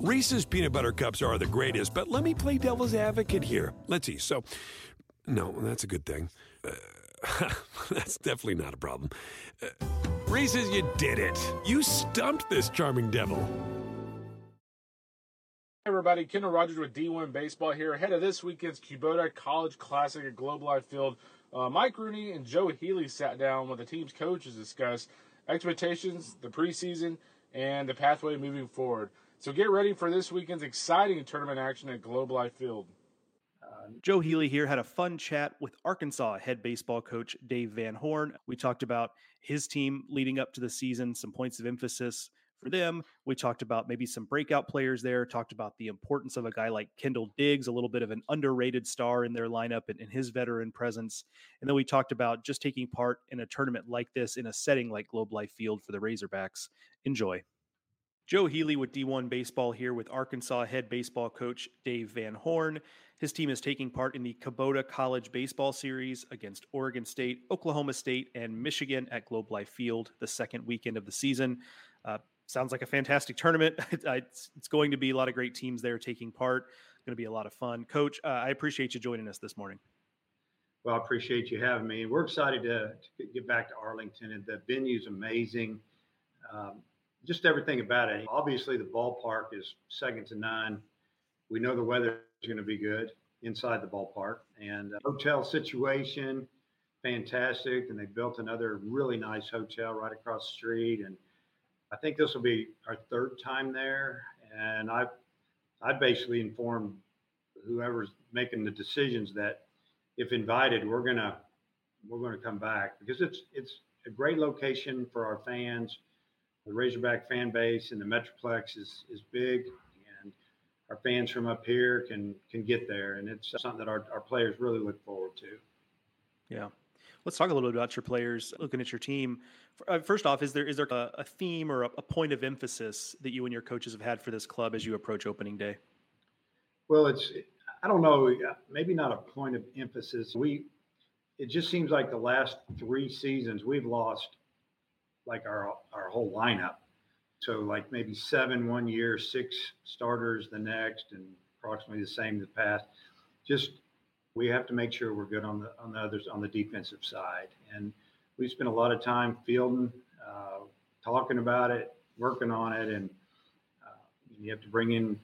Reese's peanut butter cups are the greatest, but let me play devil's advocate here. Let's see. So, no, that's a good thing. Uh, that's definitely not a problem. Uh, Reese's, you did it. You stumped this charming devil. Hey everybody, Kendall Rogers with D1 Baseball here, ahead of this weekend's Kubota College Classic at Globe Life Field. Uh, Mike Rooney and Joe Healy sat down with the team's coaches to discuss expectations, the preseason, and the pathway moving forward. So get ready for this weekend's exciting tournament action at Globe Life Field. Uh, Joe Healy here had a fun chat with Arkansas head baseball coach Dave Van Horn. We talked about his team leading up to the season, some points of emphasis for them. We talked about maybe some breakout players there, talked about the importance of a guy like Kendall Diggs, a little bit of an underrated star in their lineup and, and his veteran presence. And then we talked about just taking part in a tournament like this in a setting like Globe Life Field for the Razorbacks. Enjoy. Joe Healy with D1 Baseball here with Arkansas head baseball coach Dave Van Horn. His team is taking part in the Kubota College Baseball Series against Oregon State, Oklahoma State, and Michigan at Globe Life Field the second weekend of the season. Uh, sounds like a fantastic tournament. it's, it's, going to be a lot of great teams there taking part. It's Going to be a lot of fun. Coach, uh, I appreciate you joining us this morning. Well, I appreciate you having me. We're excited to, to get back to Arlington, and the venue's amazing. Um, just everything about it. Obviously, the ballpark is second to none. We know the weather is going to be good inside the ballpark, and uh, hotel situation fantastic. And they built another really nice hotel right across the street, and I think this will be our third time there. And I, I basically informed whoever's making the decisions that if invited, we're gonna we're gonna come back because it's it's a great location for our fans the Razorback fan base in the Metroplex is is big, and our fans from up here can can get there, and it's something that our, our players really look forward to. Yeah. Let's talk a little bit about your players. Looking at your team, uh, first off, is there is there a, a theme or a, a, point of emphasis that you and your coaches have had for this club as you approach opening day? Well, it's I don't know, maybe not a point of emphasis. We it just seems like the last three seasons we've lost like our our whole lineup. So like maybe seven one year, six starters the next, and approximately the same the past. Just we have to make sure we're good on the on the others on the defensive side, and we spent a lot of time fielding, uh, talking about it, working on it, and uh, you have to bring in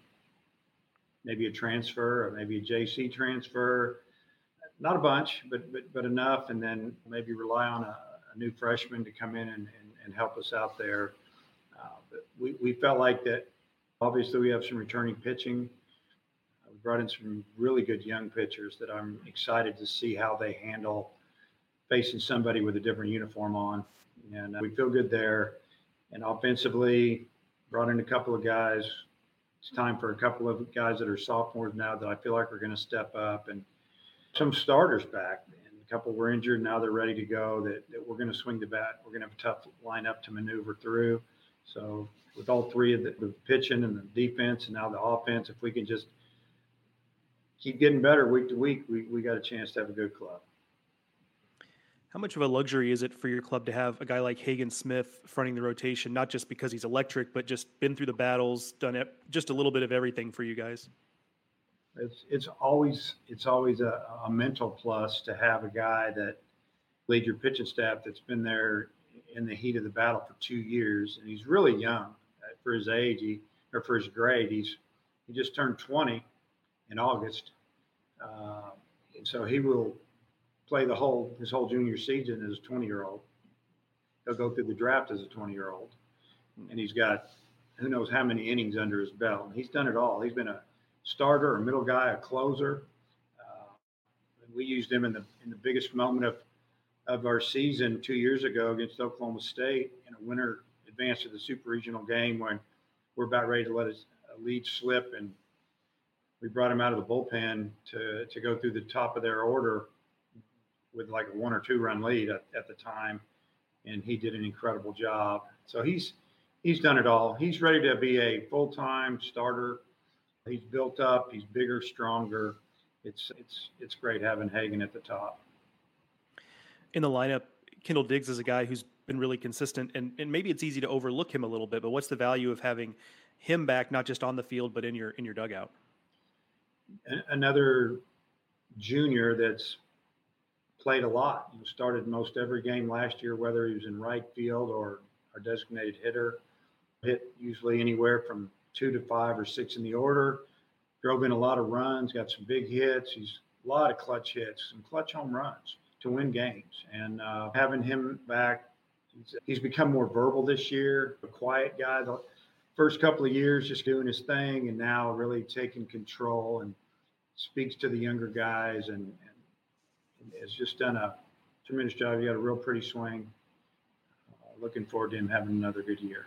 maybe a transfer or maybe a JC transfer. Not a bunch, but but but enough, and then maybe rely on a, a new freshman to come in and, and, and help us out there. Uh, we, we felt like that. Obviously, we have some returning pitching. Uh, we brought in some really good young pitchers that I'm excited to see how they handle facing somebody with a different uniform on. And uh, we feel good there. And offensively, brought in a couple of guys. It's time for a couple of guys that are sophomores now that I feel like are going to step up and some starters back a couple were injured. Now they're ready to go. That, that we're going to swing the bat. We're going to have a tough lineup to maneuver through. So with all three of the, the pitching and the defense and now the offense, if we can just keep getting better week to week, we, we got a chance to have a good club. How much of a luxury is it for your club to have a guy like Hagen Smith fronting the rotation, not just because he's electric, but just been through the battles, done it, just a little bit of everything for you guys? It's it's always it's always a, a mental plus to have a guy that lead your pitching staff that's been there in the heat of the battle for two years, and he's really young for his age. He or for his grade, he's he just turned 20 in August, uh, and so he will play the whole his whole junior season as a 20 year old. He'll go through the draft as a 20 year old, and he's got who knows how many innings under his belt. And he's done it all. He's been a starter, or middle guy, a closer. Uh, we used him in the in the biggest moment of of our season two years ago against Oklahoma State in a winner advance to the super regional game when we're about ready to let his lead slip, and we brought him out of the bullpen to to go through the top of their order with like a one or two run lead at, at the time, and he did an incredible job. So he's he's done it all. He's ready to be a full time starter. He's built up. He's bigger, stronger. It's it's it's great having Hagen at the top. In the lineup, Kendall Diggs is a guy who's been really consistent, and and maybe it's easy to overlook him a little bit. But what's the value of having him back, not just on the field, but in your in your dugout? Another junior that's played a lot. You started most every game last year, whether he was in right field or our designated hitter. Hit usually anywhere from two to five or six in the order. Drove in a lot of runs, got some big hits. He's a lot of clutch hits, some clutch home runs to win games. And uh, having him back, he's, he's, become more verbal this year, a quiet guy. The first couple of years, just doing his thing, and now really taking control and speaks to the younger guys and, and has just done a tremendous job. He got a real pretty swing. Uh, looking forward to him having another good year.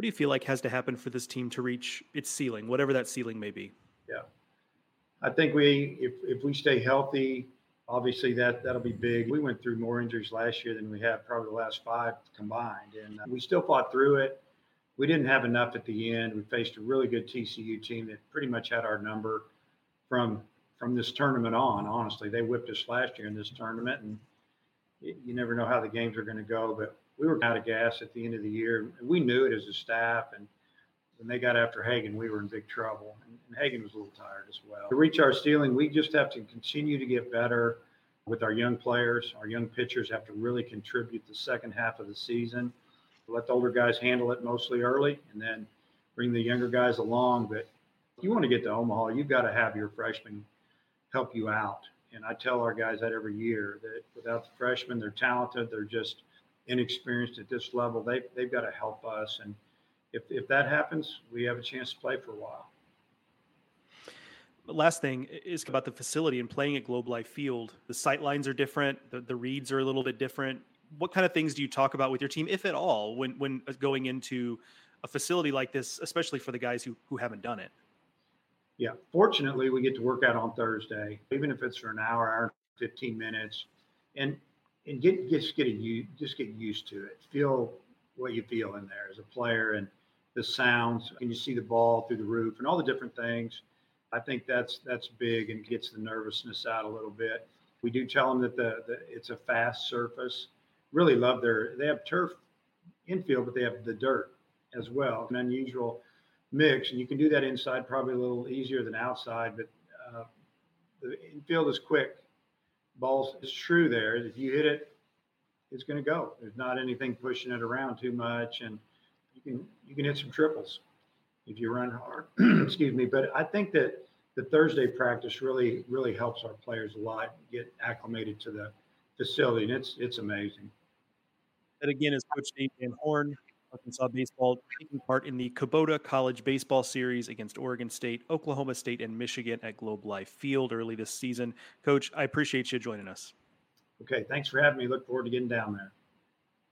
What do you feel like has to happen for this team to reach its ceiling, whatever that ceiling may be? Yeah, I think we if if we stay healthy, obviously that that'll be big. We went through more injuries last year than we have probably the last five combined, and uh, we still fought through it. We didn't have enough at the end. We faced a really good TCU team that pretty much had our number from from this tournament on. Honestly, they whipped us last year in this tournament, and you never know how the games are going to go. But we were out of gas at the end of the year. And we knew it as a staff, and when they got after Hagen, we were in big trouble. And, and Hagen was a little tired as well. To reach our ceiling, we just have to continue to get better with our young players. Our young pitchers have to really contribute the second half of the season. Let the older guys handle it mostly early, and then bring the younger guys along. But if you want to get to Omaha, you've got to have your freshmen help you out. And I tell our guys that every year that without the freshmen, they're talented. They're just inexperienced at this level. They, they've got to help us. And if, if that happens, we have a chance to play for a while. Last thing is about the facility and playing at Globe Life Field. The sight lines are different. The, the reads are a little bit different. What kind of things do you talk about with your team, if at all, when when uh, going into a facility like this, especially for the guys who who haven't done it? Yeah, fortunately, we get to work out on Thursday, even if it's for an hour, hour, fifteen minutes, and and get just get a, just get used to it. Feel what you feel in there as a player, and the sounds. Can you see the ball through the roof and all the different things? I think that's that's big and gets the nervousness out a little bit. We do tell them that the, the it's a fast surface. Really love their they have turf infield, but they have the dirt as well. An unusual mix, and you can do that inside probably a little easier than outside. But uh, the infield is quick. Balls is true there. If you hit it, it's going to go. There's not anything pushing it around too much, and you can you can hit some triples if you run hard. Excuse me. But I think that the Thursday practice really really helps our players a lot get acclimated to the facility, and it's it's amazing. That again, as Coach Dave Van Horn, Arkansas baseball taking part in the Kubota College Baseball Series against Oregon State, Oklahoma State, and Michigan at Globe Life Field early this season. Coach, I appreciate you joining us. Okay, thanks for having me. Look forward to getting down there.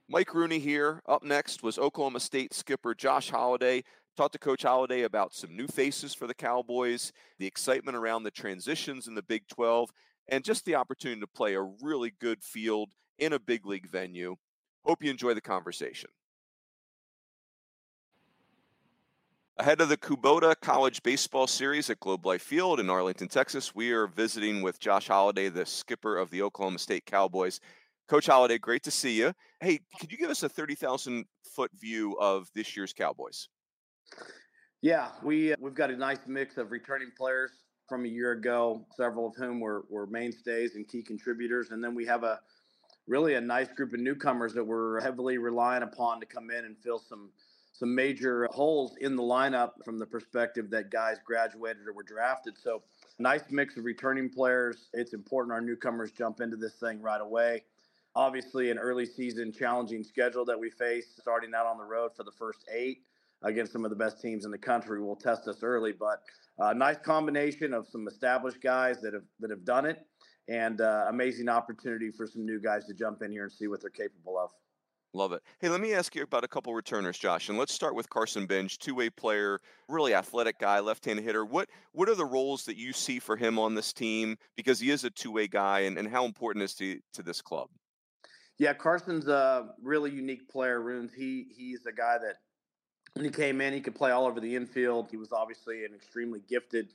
Mike Rooney here. Up next was Oklahoma State skipper Josh Holliday. Talked to Coach Holliday about some new faces for the Cowboys, the excitement around the transitions in the Big 12, and just the opportunity to play a really good field in a big league venue. Hope you enjoy the conversation. Ahead of the Kubota College Baseball Series at Globe Life Field in Arlington, Texas, we are visiting with Josh Holliday, the skipper of the Oklahoma State Cowboys. Coach Holliday, great to see you. Hey, could you give us a 30,000 foot view of this year's Cowboys? Yeah, we, uh, we've got a nice mix of returning players from a year ago, several of whom were, were mainstays and key contributors. And then we have a really a nice group of newcomers that we're heavily relying upon to come in and fill some – some major holes in the lineup from the perspective that guys graduated or were drafted. So, nice mix of returning players. It's important our newcomers jump into this thing right away. Obviously, an early season challenging schedule that we face starting out on the road for the first eight against some of the best teams in the country will test us early. But a uh, nice combination of some established guys that have that have done it, and uh, amazing opportunity for some new guys to jump in here and see what they're capable of. Love it. Hey, let me ask you about a couple returners, Josh, and let's start with Carson Bench, two-way player, really athletic guy, left-handed hitter. What what are the roles that you see for him on this team? Because he is a two-way guy, and, and how important is he to this club? Yeah, Carson's a really unique player. Runes. He he's a guy that when he came in, he could play all over the infield. He was obviously an extremely gifted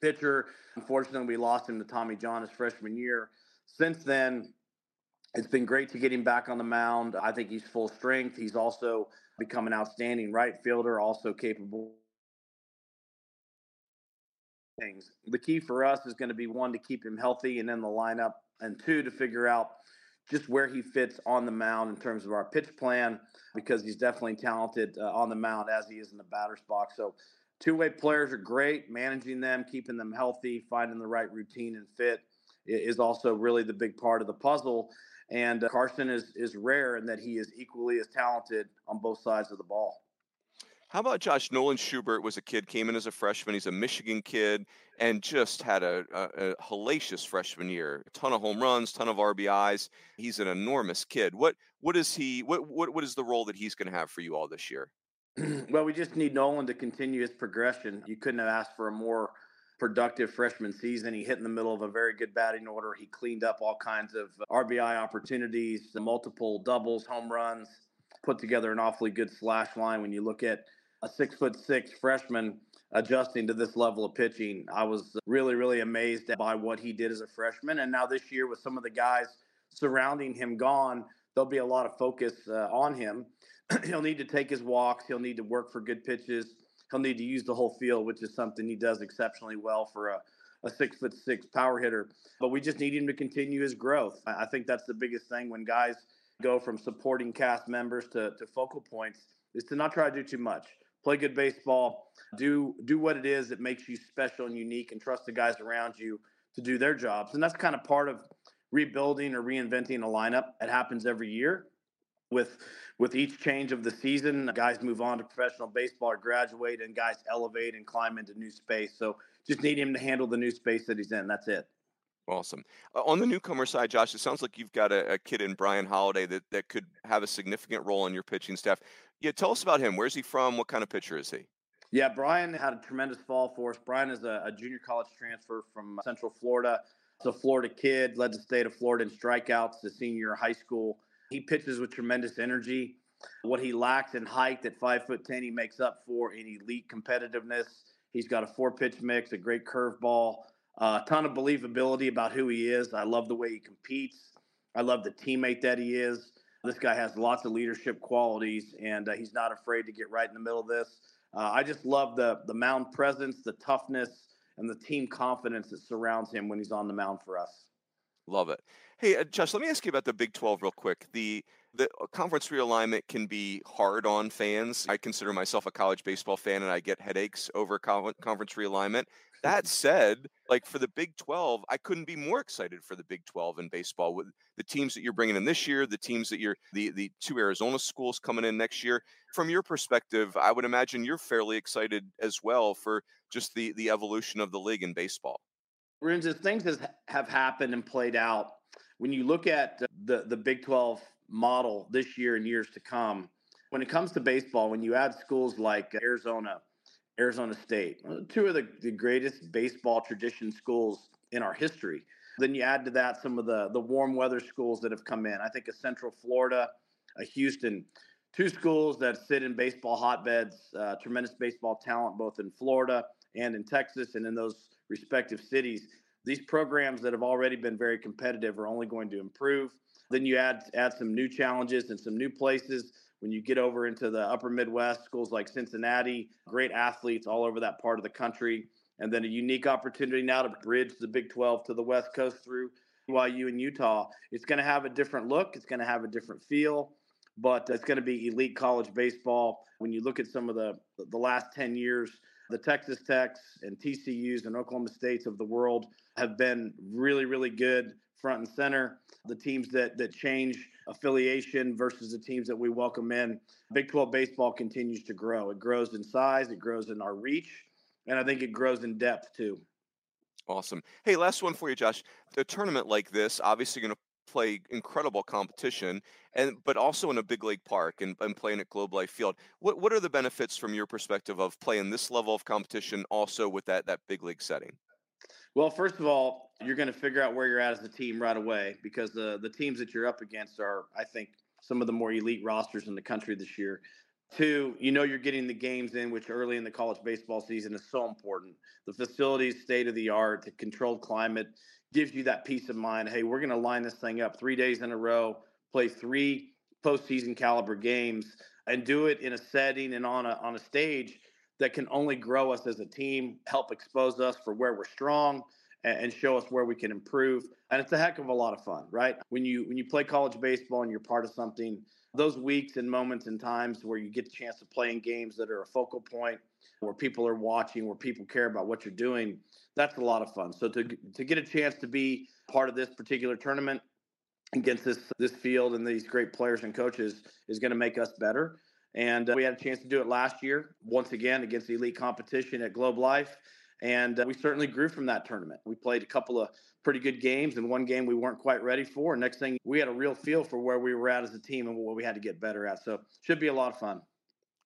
pitcher. Unfortunately, we lost him to Tommy John his freshman year. Since then, it's been great to get him back on the mound. I think he's full strength. He's also become an outstanding right fielder, also capable things. The key for us is going to be one to keep him healthy and in the lineup, and two to figure out just where he fits on the mound in terms of our pitch plan because he's definitely talented uh, on the mound as he is in the batter's box. So two-way players are great. Managing them, keeping them healthy, finding the right routine and fit is also really the big part of the puzzle. And uh, Carson is is rare in that he is equally as talented on both sides of the ball. How about Josh Nolan Schubart was a kid, came in as a freshman. He's a Michigan kid and just had a, a, a, hellacious freshman year. A ton of home runs, ton of RBIs. He's an enormous kid. What what is he? What what what is the role that he's going to have for you all this year? well, we just need Nolan to continue his progression. You couldn't have asked for a more productive freshman season. He hit in the middle of a very good batting order. He cleaned up all kinds of RBI opportunities, multiple doubles, home runs, put together an awfully good slash line. When you look at a six foot six freshman adjusting to this level of pitching, I was really, really amazed by what he did as a freshman. And now this year, with some of the guys surrounding him gone, there'll be a lot of focus uh, on him. He'll need to take his walks. He'll need to work for good pitches he'll need to use the whole field, which is something he does exceptionally well for a, a six foot six power hitter. But we just need him to continue his growth. I think that's the biggest thing when guys go from supporting cast members to, to focal points is to not try to do too much. Play good baseball, do do what it is that makes you special and unique, and trust the guys around you to do their jobs. And that's kind of part of rebuilding or reinventing a lineup. It happens every year with with each change of the season, guys move on to professional baseball or graduate, and guys elevate and climb into new space. So just need him to handle the new space that he's in. That's it. Awesome. Uh, on the newcomer side, Josh, it sounds like you've got a, a, kid in Brian Holiday that, that could have a significant role in your pitching staff. Yeah, tell us about him. Where's he from? What kind of pitcher is he? Yeah, Brian had a tremendous fall for us. Brian is a, a junior college transfer from Central Florida. He's a Florida kid, led the state of Florida in strikeouts the senior high school. He pitches with tremendous energy. What he lacks in height at five foot ten, he makes up for in elite competitiveness. He's got a four pitch mix, a great curveball, uh, a ton of believability about who he is. I love the way he competes. I love the teammate that he is. This guy has lots of leadership qualities, and uh, he's not afraid to get right in the middle of this. Uh, I just love the the mound presence, the toughness, and the team confidence that surrounds him when he's on the mound for us. Love it. Hey, uh, Josh, let me ask you about the Big 12 real quick. The the uh, conference realignment can be hard on fans. I consider myself a college baseball fan and I get headaches over conference realignment. That said, like for the Big 12, I couldn't be more excited for the Big 12 in baseball with the teams that you're bringing in this year, the teams that you're the the two Arizona schools coming in next year. From your perspective, I would imagine you're fairly excited as well for just the the evolution of the league in baseball. As things has, have happened and played out, when you look at the, the Big 12 model this year and years to come, when it comes to baseball, when you add schools like Arizona, Arizona State, uh, two of the, the greatest baseball tradition schools in our history, then you add to that some of the, the warm weather schools that have come in. I think a Central Florida, a Houston, two schools that sit in baseball hotbeds, uh, tremendous baseball talent both in Florida and in Texas and in those respective cities. These programs that have already been very competitive are only going to improve. Then you add add some new challenges and some new places. When you get over into the upper Midwest, schools like Cincinnati, great athletes all over that part of the country, and then a unique opportunity now to bridge the Big 12 to the West Coast through BYU and Utah. It's going to have a different look. It's going to have a different feel, but it's going to be elite college baseball. When you look at some of the the last 10 years the Texas Techs and TCUs and Oklahoma States of the world have been really, really good front and center. The teams that that change affiliation versus the teams that we welcome in. Big 12 baseball continues to grow. It grows in size, it grows in our reach, and I think it grows in depth too. Awesome. Hey, last one for you, Josh. A tournament like this, obviously going to play incredible competition, and but also in a big league park and, and playing at Globe Life Field. What what are the benefits from your perspective of playing this level of competition also with that that big league setting? Well, first of all, you're going to figure out where you're at as a team right away because the the teams that you're up against are, I think, some of the more elite rosters in the country this year. Two, you know you're getting the games in, which early in the college baseball season is so important. The facilities, state of the art, the controlled climate gives you that peace of mind. Hey, we're going to line this thing up three days in a row, play three postseason caliber games, and do it in a setting and on a on a stage that can only grow us as a team, help expose us for where we're strong, and, and show us where we can improve. And it's a heck of a lot of fun, right? When you when you play college baseball and you're part of something those weeks and moments and times where you get the chance to play in games that are a focal point, where people are watching, where people care about what you're doing, that's a lot of fun. So to to get a chance to be part of this particular tournament against this this field and these great players and coaches is going to make us better. And uh, we had a chance to do it last year, once again against the elite competition at Globe Life. And uh, we certainly grew from that tournament. We played a couple of pretty good games, and one game we weren't quite ready for. Next thing, we had a real feel for where we were at as a team and what we had to get better at. So, should be a lot of fun.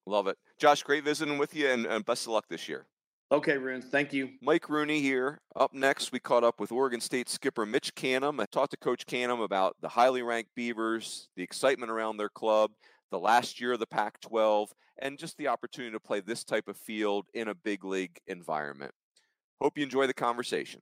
Love it. Josh, great visiting with you, and, and best of luck this year. Okay, Runes. Thank you. Mike Rooney here. Up next, we caught up with Oregon State skipper Mitch Canham. I talked to Coach Canham about the highly ranked Beavers, the excitement around their club, the last year of the Pac 12, and just the opportunity to play this type of field in a big league environment. Hope you enjoy the conversation.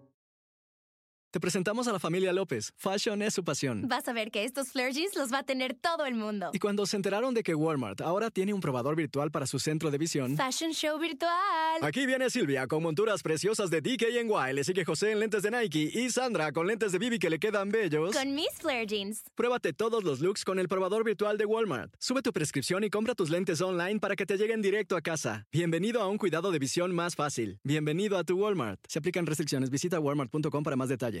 Te presentamos a la familia López. Fashion es su pasión. Vas a ver que estos flare los va a tener todo el mundo. Y cuando se enteraron de que Walmart ahora tiene un probador virtual para su centro de visión. Fashion Show virtual. Aquí viene Silvia con monturas preciosas de DKNY. Le sigue José en lentes de Nike y Sandra con lentes de Bibi que le quedan bellos. Con mis flare jeans. Pruébate todos los looks con el probador virtual de Walmart. Sube tu prescripción y compra tus lentes online para que te lleguen directo a casa. Bienvenido a un cuidado de visión más fácil. Bienvenido a tu Walmart. Se aplican restricciones. Visita walmart.com para más detalles.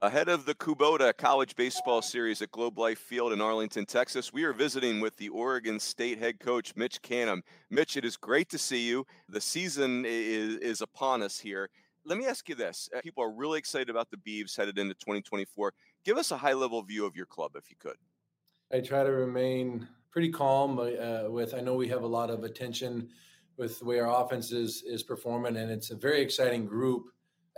Ahead of the Kubota College Baseball Series at Globe Life Field in Arlington, Texas, we are visiting with the Oregon State head coach, Mitch Canham. Mitch, it is great to see you. The season is, is upon us here. Let me ask you this. Uh, people are really excited about the Beavs headed into 2024. Give us a high level view of your club, if you could. I try to remain pretty calm uh, with, I know we have a lot of attention with the way our offense is, is performing, and it's a very exciting group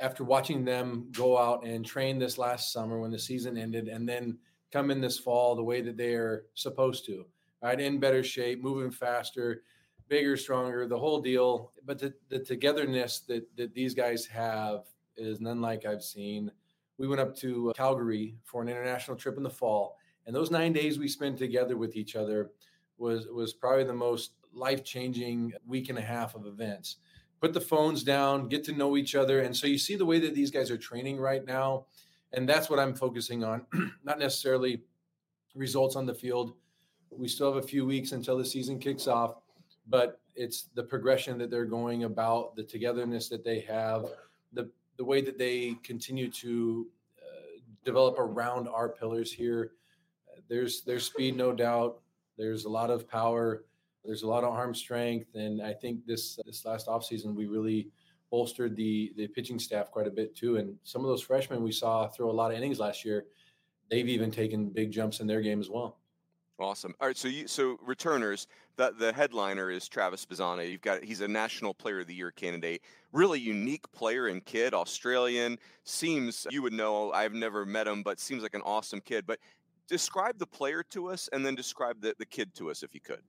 after watching them go out and train this last summer when the season ended and then come in this fall the way that they are supposed to, right? In better shape, moving faster, bigger, stronger, the whole deal. But the, the togetherness that, that these guys have is none like I've seen. We went up to uh, Calgary for an international trip in the fall, and those nine days we spent together with each other was was probably the most life changing week and a half of events put the phones down, get to know each other. And so you see the way that these guys are training right now. And that's what I'm focusing on, not necessarily results on the field. We still have a few weeks until the season kicks off, but it's the progression that they're going about, the togetherness that they have, the, the way that they continue to uh, develop around our pillars here. There's there's speed, no doubt. There's a lot of power there's a lot of arm strength, and I think this this last offseason we really bolstered the the pitching staff quite a bit too. And some of those freshmen we saw throw a lot of innings last year, they've even taken big jumps in their game as well. Awesome. All right, so you so returners, the the headliner is Travis Bazzana. You've got he's a National Player of the Year candidate. Really unique player and kid, Australian. Seems you would know. I've never met him, but seems like an awesome kid. But describe the player to us, and then describe the, the kid to us if you could.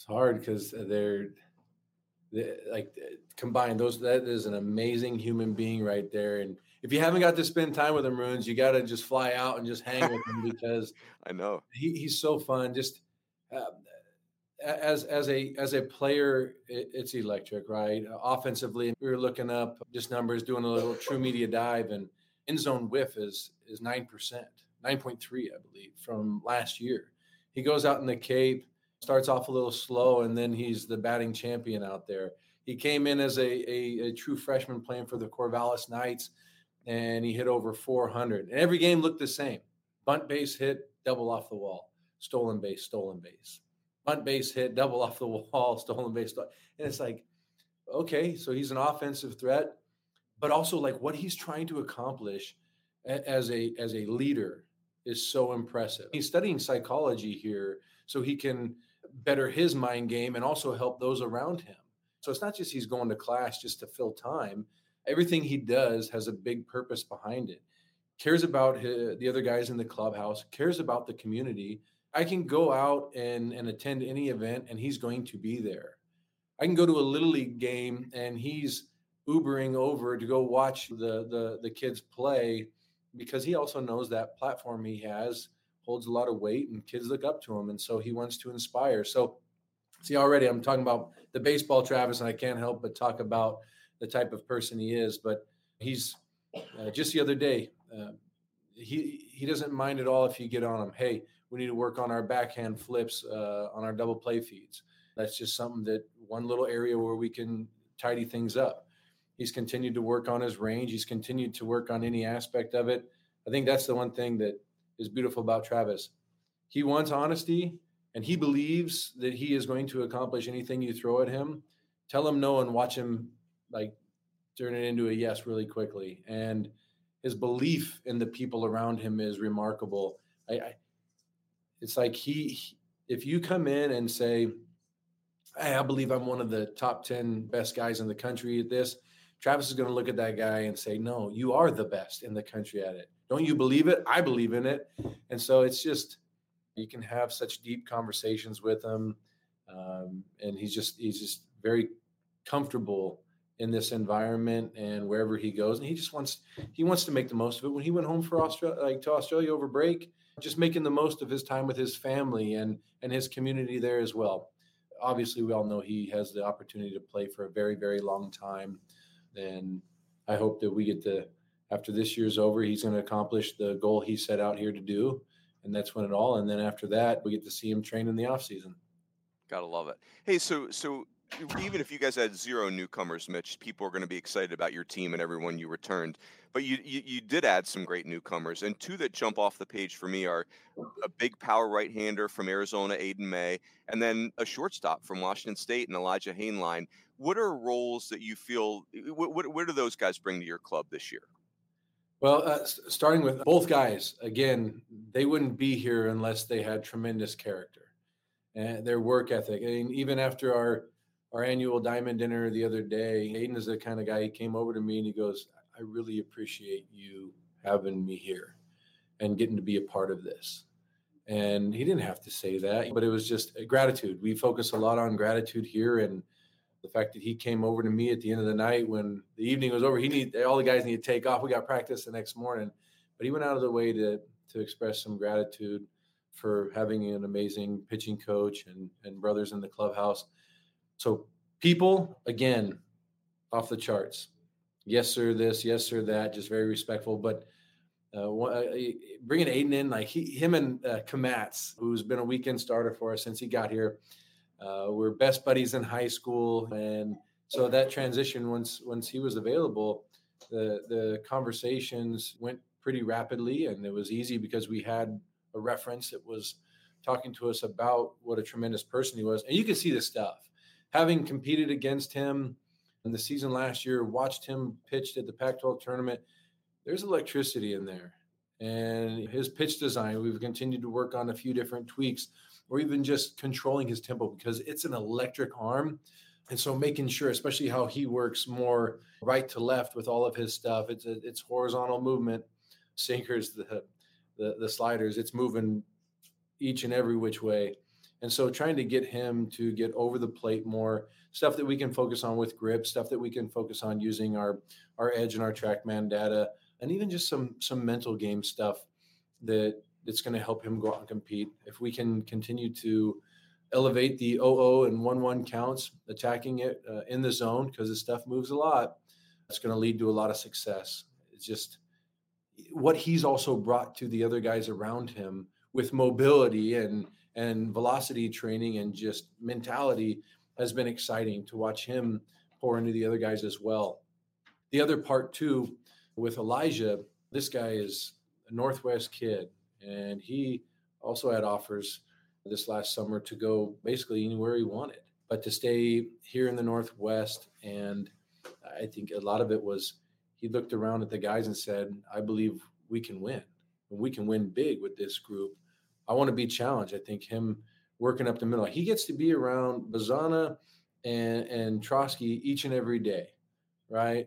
It's hard because they're, they're like combined. Those that is an amazing human being right there, and if you haven't got to spend time with him, Runes, you got to just fly out and just hang with him because I know he, he's so fun. Just uh, as as a as a player, it, it's electric, right? offensively, we were looking up just numbers, doing a little TruMedia dive, and in zone whiff is is nine percent, nine point three, I believe, from last year. He goes out in the Cape, starts off a little slow, and then he's the batting champion out there. He came in as a, a, a true freshman playing for the Corvallis Knights and he hit over 400. And every game looked the same bunt base hit, double off the wall, stolen base, stolen base, bunt base hit, double off the wall, stolen base. And it's like, okay, so he's an offensive threat, but also like what he's trying to accomplish as a as a leader is so impressive. He's studying psychology here so he can better his mind game and also help those around him. So it's not just he's going to class just to fill time. Everything he does has a big purpose behind it. Cares about his, the other guys in the clubhouse cares about the community. I can go out and, and attend any event and he's going to be there. I can go to a little league game and he's ubering over to go watch the the, the kids play because he also knows that platform he has holds a lot of weight and kids look up to him and so he wants to inspire so see already i'm talking about the baseball travis and i can't help but talk about the type of person he is. But he's uh, just the other day, uh, he he doesn't mind at all if you get on him. Hey, we need to work on our backhand flips uh, on our double play feeds. That's just something that one little area where we can tidy things up. He's continued to work on his range. He's continued to work on any aspect of it. I think that's the one thing that is beautiful about Travis. He wants honesty and he believes that he is going to accomplish anything you throw at him. Tell him no and watch him like turn it into a yes really quickly. And his belief in the people around him is remarkable. I, I it's like he, if you come in and say, hey, I believe I'm one of the top 10 best guys in the country at this, Travis is going to look at that guy and say, no, you are the best in the country at it. Don't you believe it? I believe in it. And so it's just, you can have such deep conversations with him. Um, and he's just, he's just very comfortable in this environment and wherever he goes. And he just wants he wants to make the most of it. When he went home for Australia, like to Australia over break, just making the most of his time with his family and and his community there as well. Obviously, we all know he has the opportunity to play for a very very long time, and I hope that we get to after this year's over, he's going to accomplish the goal he set out here to do, and that's when it all. And then after that, we get to see him train in the off season. Gotta love it. Hey, so so even if you guys had zero newcomers, Mitch, people are going to be excited about your team and everyone you returned. But you, you, you did add some great newcomers, and two that jump off the page for me are a big power right-hander from Arizona, Aiden May, and then a shortstop from Washington State and Elijah Hainline. What are roles that you feel? What, what, what do those guys bring to your club this year? Well, uh, starting with both guys, again, they wouldn't be here unless they had tremendous character and their work ethic. I mean, even after our our annual diamond dinner the other day, Aiden is the kind of guy, he came over to me and he goes, I really appreciate you having me here and getting to be a part of this. And he didn't have to say that, but it was just gratitude. We focus a lot on gratitude here and the fact that he came over to me at the end of the night when the evening was over. He need all the guys need to take off. We got practice the next morning, but he went out of the way to to express some gratitude for having an amazing pitching coach and and brothers in the clubhouse so people, again, off the charts. Yes, sir, this, yes, sir, that, just very respectful. But uh, uh bringing Aiden in, like he, him and uh, Kmatz, who's been a weekend starter for us since he got here, uh, we're best buddies in high school, and so that transition once once he was available, the the conversations went pretty rapidly, and it was easy because we had a reference that was talking to us about what a tremendous person he was, and you can see the stuff having competed against him in the season last year, watched him pitched at the Pac 12 tournament. There's electricity in there. And his pitch design, we've continued to work on a few different tweaks or even just controlling his tempo because it's an electric arm. And so making sure, especially how he works more right to left with all of his stuff, it's a, it's horizontal movement, sinkers, the, the the sliders, it's moving each and every which way. And so trying to get him to get over the plate more, stuff that we can focus on with grip, stuff that we can focus on using our our edge and our trackman data, and even just some some mental game stuff that that's going to help him go out and compete. If we can continue to elevate the 0 and 1 1 counts, attacking it uh, in the zone because the stuff moves a lot, it's going to lead to a lot of success. It's just what he's also brought to the other guys around him with mobility and and velocity training and just mentality has been exciting to watch him pour into the other guys as well. The other part too with Elijah, this guy is a Northwest kid and he also had offers this last summer to go basically anywhere he wanted, but to stay here in the Northwest. And I think a lot of it was he looked around at the guys and said, I believe we can win. We can win big with this group. I want to be challenged. I think him working up the middle, he gets to be around Bazzana and, and Trosky each and every day, right?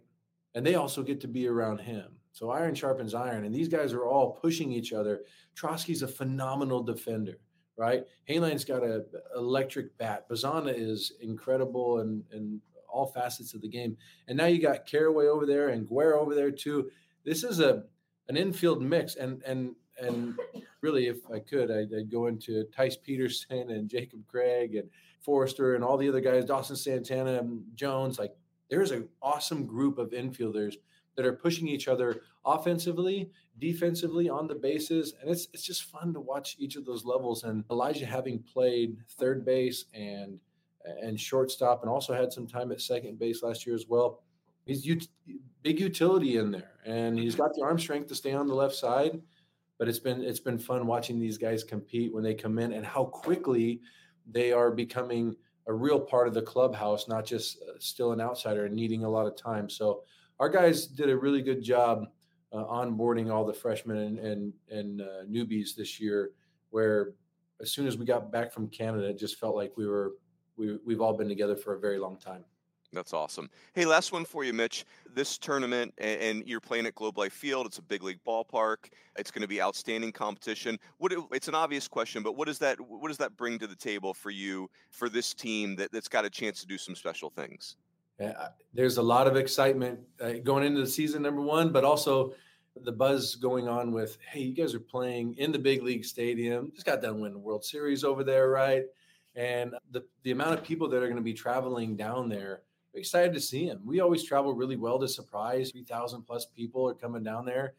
And they also get to be around him. So iron sharpens iron, and these guys are all pushing each other. Trosky's a phenomenal defender, right? Hainline's got an electric bat. Bazzana is incredible and and all facets of the game. And now you got Caraway over there and Guerra over there too. This is a an infield mix, and and and really, if I could, I'd, I'd go into Tice Peterson and Jacob Craig and Forrester and all the other guys, Dawson Santana and Jones. Like there's an awesome group of infielders that are pushing each other offensively, defensively on the bases, and it's it's just fun to watch each of those levels. And Elijah having played third base and and shortstop, and also had some time at second base last year as well. He's ut- big utility in there, and he's got the arm strength to stay on the left side. But it's been it's been fun watching these guys compete when they come in, and how quickly they are becoming a real part of the clubhouse, not just uh, still an outsider and needing a lot of time. So our guys did a really good job uh, onboarding all the freshmen and and, and uh, newbies this year. Where as soon as we got back from Canada, it just felt like we were we we've all been together for a very long time. That's awesome. Hey, last one for you, Mitch. This tournament, and, you're playing at Globe Life Field. It's a big league ballpark. It's going to be outstanding competition. What? It's an obvious question, but what does that what does that bring to the table for you for this team that, that's got a chance to do some special things? Uh, there's a lot of excitement uh, going into the season, number one, but also the buzz going on with, hey, you guys are playing in the big league stadium. Just got done winning the World Series over there, right? And the, the amount of people that are going to be traveling down there, excited to see them. We always travel really well to Surprise. 3,000 plus people are coming down there.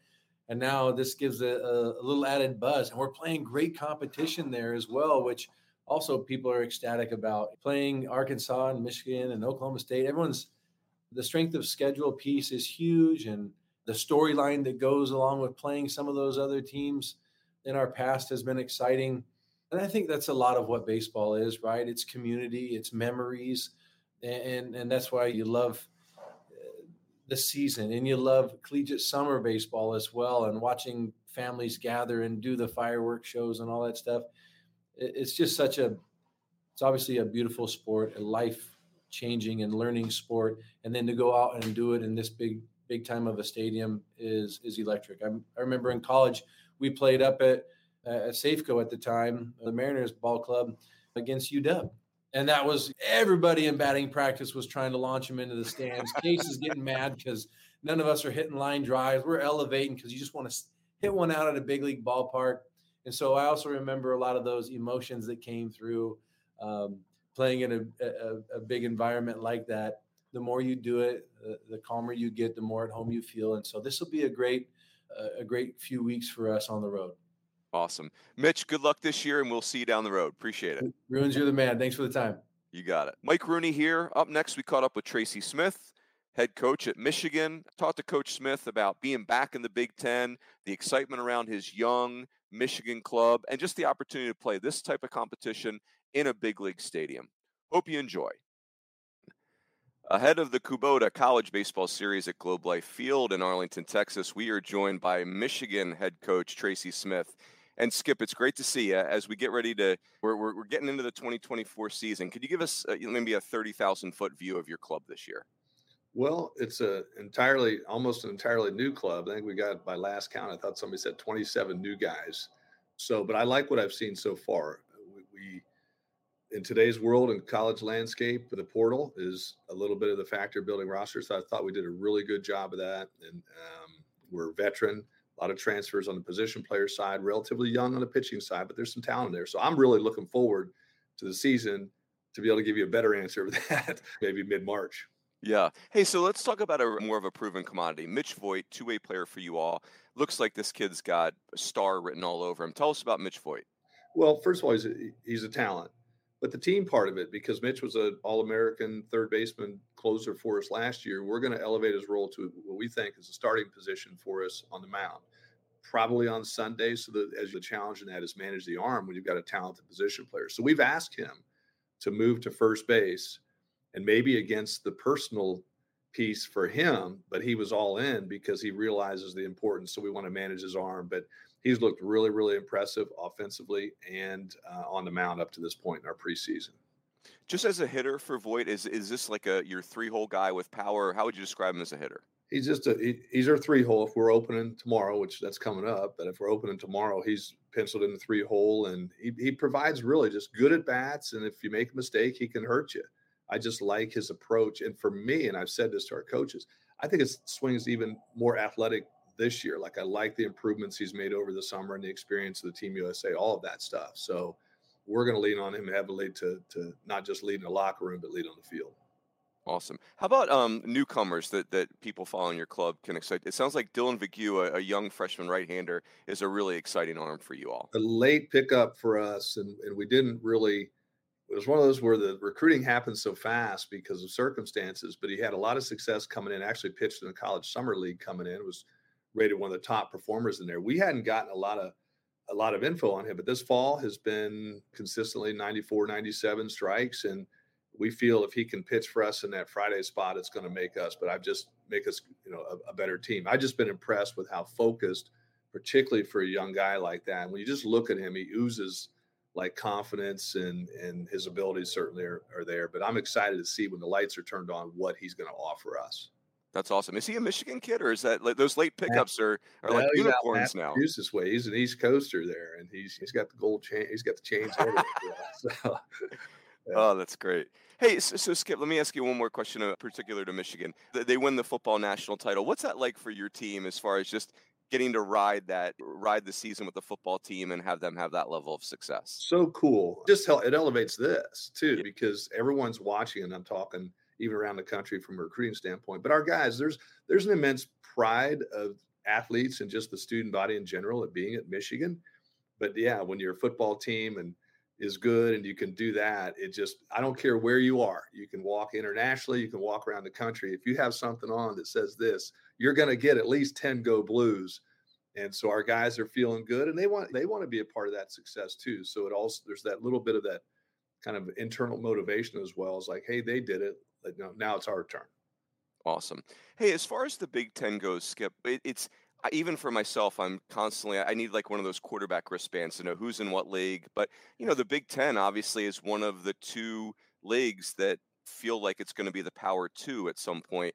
And now this gives a, a little added buzz. And we're playing great competition there as well, which – also people are ecstatic about playing Arkansas and Michigan and Oklahoma State. Everyone's the strength of schedule piece is huge, and the storyline that goes along with playing some of those other teams in our past has been exciting. And I think that's a lot of what baseball is, right? It's community, it's memories, and and that's why you love uh, the season and you love collegiate summer baseball as well and watching families gather and do the fireworks shows and all that stuff it's just such a it's obviously a beautiful sport a life changing and learning sport. And then to go out and do it in this big big time of a stadium is is electric. I'm, i remember in college we played up at at safeco at the time the mariners ball club against uw and that was everybody in batting practice was trying to launch him into the stands. Case is getting mad because none of us are hitting line drives. We're elevating because you just want to hit one out at a big league ballpark and so I also remember a lot of those emotions that came through um, playing in a, a, a, big environment like that. The more you do it, the, the, calmer you get, the more at home you feel. And so this will be a great, uh, a great few weeks for us on the road. Awesome. Mitch, good luck this year, and we'll see you down the road. Appreciate it. Ruins, you're the man. Thanks for the time. You got it. Mike Rooney here. Up next, we caught up with Tracy Smith, head coach at Michigan. Talked to Coach Smith about being back in the Big Ten, the excitement around his young Michigan club, and just the opportunity to play this type of competition in a big league stadium. Hope you enjoy. Ahead of the Kubota College Baseball Series at Globe Life Field in Arlington, Texas, we are joined by Michigan head coach Tracy Smith. And Skip, it's great to see you as we get ready to. We're, we're, we're getting into the 2024 season. Could you give us uh, maybe a 30,000 foot view of your club this year? Well, it's a entirely, almost an entirely new club. I think we got by last count. I thought somebody said 27 new guys. So, but I like what I've seen so far. We, we in today's world and college landscape, the portal is a little bit of the factor building roster. So I thought we did a really good job of that. And um, we're veteran, a lot of transfers on the position player side, relatively young on the pitching side, but there's some talent there. So I'm really looking forward to the season to be able to give you a better answer of that maybe mid March. Yeah. Hey, so let's talk about a more of a proven commodity. Mitch Voit, two way player for you all. Looks like this kid's got a star written all over him. Tell us about Mitch Voit. Well, first of all, he's a, he's a talent but the team part of it, because Mitch was an All American third baseman closer for us last year, we're going to elevate his role to what we think is a starting position for us on the mound. Probably on Sunday, so that as the challenge in that is manage the arm when you've got a talented position player. So we've asked him to move to first base and maybe against the personal piece for him, but he was all in because he realizes the importance. So we want to manage his arm. But he's looked really, really impressive offensively and uh, on the mound up to this point in our preseason. Just as a hitter for Voit, is is this like a your three hole guy with power? How would you describe him as a hitter? He's just a he, he's our three hole. If we're opening tomorrow, which that's coming up, but if we're opening tomorrow, he's penciled in the three hole, and he he provides really just good at bats. And if you make a mistake, he can hurt you. I just like his approach. And for me, and I've said this to our coaches, I think his swing's even more athletic this year. Like I like the improvements he's made over the summer and the experience of the Team USA, all of that stuff. So we're going to lean on him heavily to to not just lead in the locker room, but lead on the field. Awesome. How about um, newcomers that, that people following your club can excite? It sounds like Dylan Vague, a, a young freshman right-hander, is a really exciting arm for you all. A late pickup for us, and, and we didn't really. It was one of those where the recruiting happened so fast because of circumstances, but he had a lot of success coming in. Actually, pitched in the college summer league coming in. Was rated one of the top performers in there. We hadn't gotten a lot of a lot of info on him, but this fall has been consistently 94, 97 strikes. And we feel if he can pitch for us in that Friday spot, it's going to make us, but I've just make us, you know, a, a better team. I've just been impressed with how focused, particularly for a young guy like that. When you just look at him, he oozes like confidence and and his abilities certainly are, are there. But I'm excited to see when the lights are turned on what he's going to offer us. That's awesome. Is he a Michigan kid, or is that like, those late pickups are, are no, like unicorns now? He's this way. He's an East Coaster there, and he's he's got the gold chain. He's got the chains. so, yeah. Oh, that's great. Hey, so, so, Skip, let me ask you one more question, uh, particular to Michigan. They win the football national title. What's that like for your team, as far as just getting to ride that, ride the season with the football team, and have them have that level of success? So cool. Just it elevates this too, yeah. because everyone's watching, and I'm talking even around the country from a recruiting standpoint. But our guys, there's there's an immense pride of athletes and just the student body in general at being at Michigan. But yeah, when your football team and is good and you can do that, it just I don't care where you are. You can walk internationally, you can walk around the country. If you have something on that says this, you're going to get at least 10 go blues. And so our guys are feeling good and they want they want to be a part of that success too. So it also there's that little bit of that kind of internal motivation as well as like, hey, they did it now, it's our turn. Awesome. Hey, as far as the Big Ten goes, Skip, it, it's even for myself, I'm constantly I need like one of those quarterback wristbands to know who's in what league. But you know, the Big Ten obviously is one of the two leagues that feel like it's going to be the power two at some point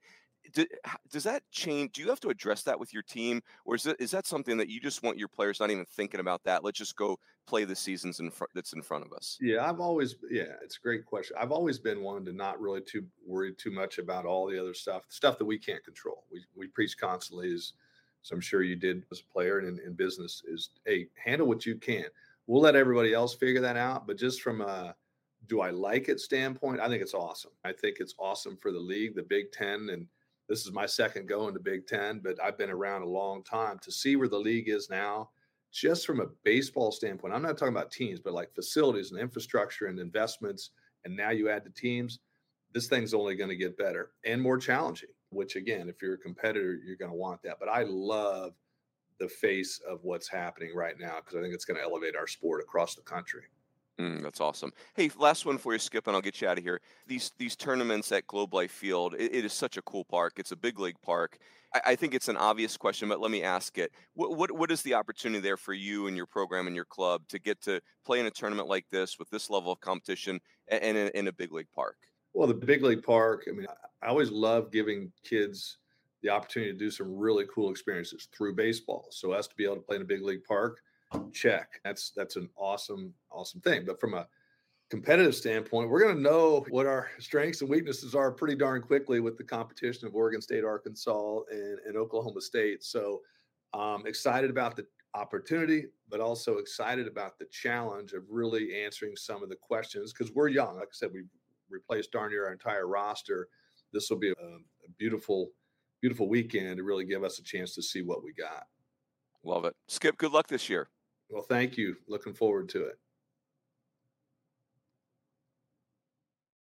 does that change? Do you have to address that with your team, or is that is that something that you just want your players not even thinking about that? Let's just go play the seasons in front that's in front of us. Yeah, I've always yeah, it's a great question. I've always been one to not really too worried too much about all the other stuff, stuff that we can't control. We we preach constantly is, so I'm sure you did as a player and in, in business is hey, handle what you can. We'll let everybody else figure that out, but just from a do I like it standpoint, I think it's awesome. I think it's awesome for the league, the Big Ten, and this is my second go in the Big Ten, but I've been around a long time to see where the league is now, just from a baseball standpoint. I'm not talking about teams, but like facilities and infrastructure and investments. And now you add the teams, this thing's only going to get better and more challenging, which again, if you're a competitor, you're going to want that. But I love the face of what's happening right now because I think it's going to elevate our sport across the country. Mm, that's awesome. Hey, last one for you, Skip, and I'll get you out of here. These these tournaments at Globe Life Field, it, it is such a cool park. It's a big league park. I, I think it's an obvious question, but let me ask it. What, what what is the opportunity there for you and your program and your club to get to play in a tournament like this with this level of competition and, and in, in a big league park? Well, the big league park. I mean, I always love giving kids the opportunity to do some really cool experiences through baseball. So us to be able to play in a big league park check. That's that's an awesome awesome thing. But from a competitive standpoint, we're going to know what our strengths and weaknesses are pretty darn quickly with the competition of Oregon State, Arkansas, and, and Oklahoma State. So um, excited about the opportunity, but also excited about the challenge of really answering some of the questions because we're young. Like I said, we replaced darn near our entire roster. This will be a, a beautiful, beautiful weekend to really give us a chance to see what we got. Love it. Skip, good luck this year. Well, thank you. Looking forward to it.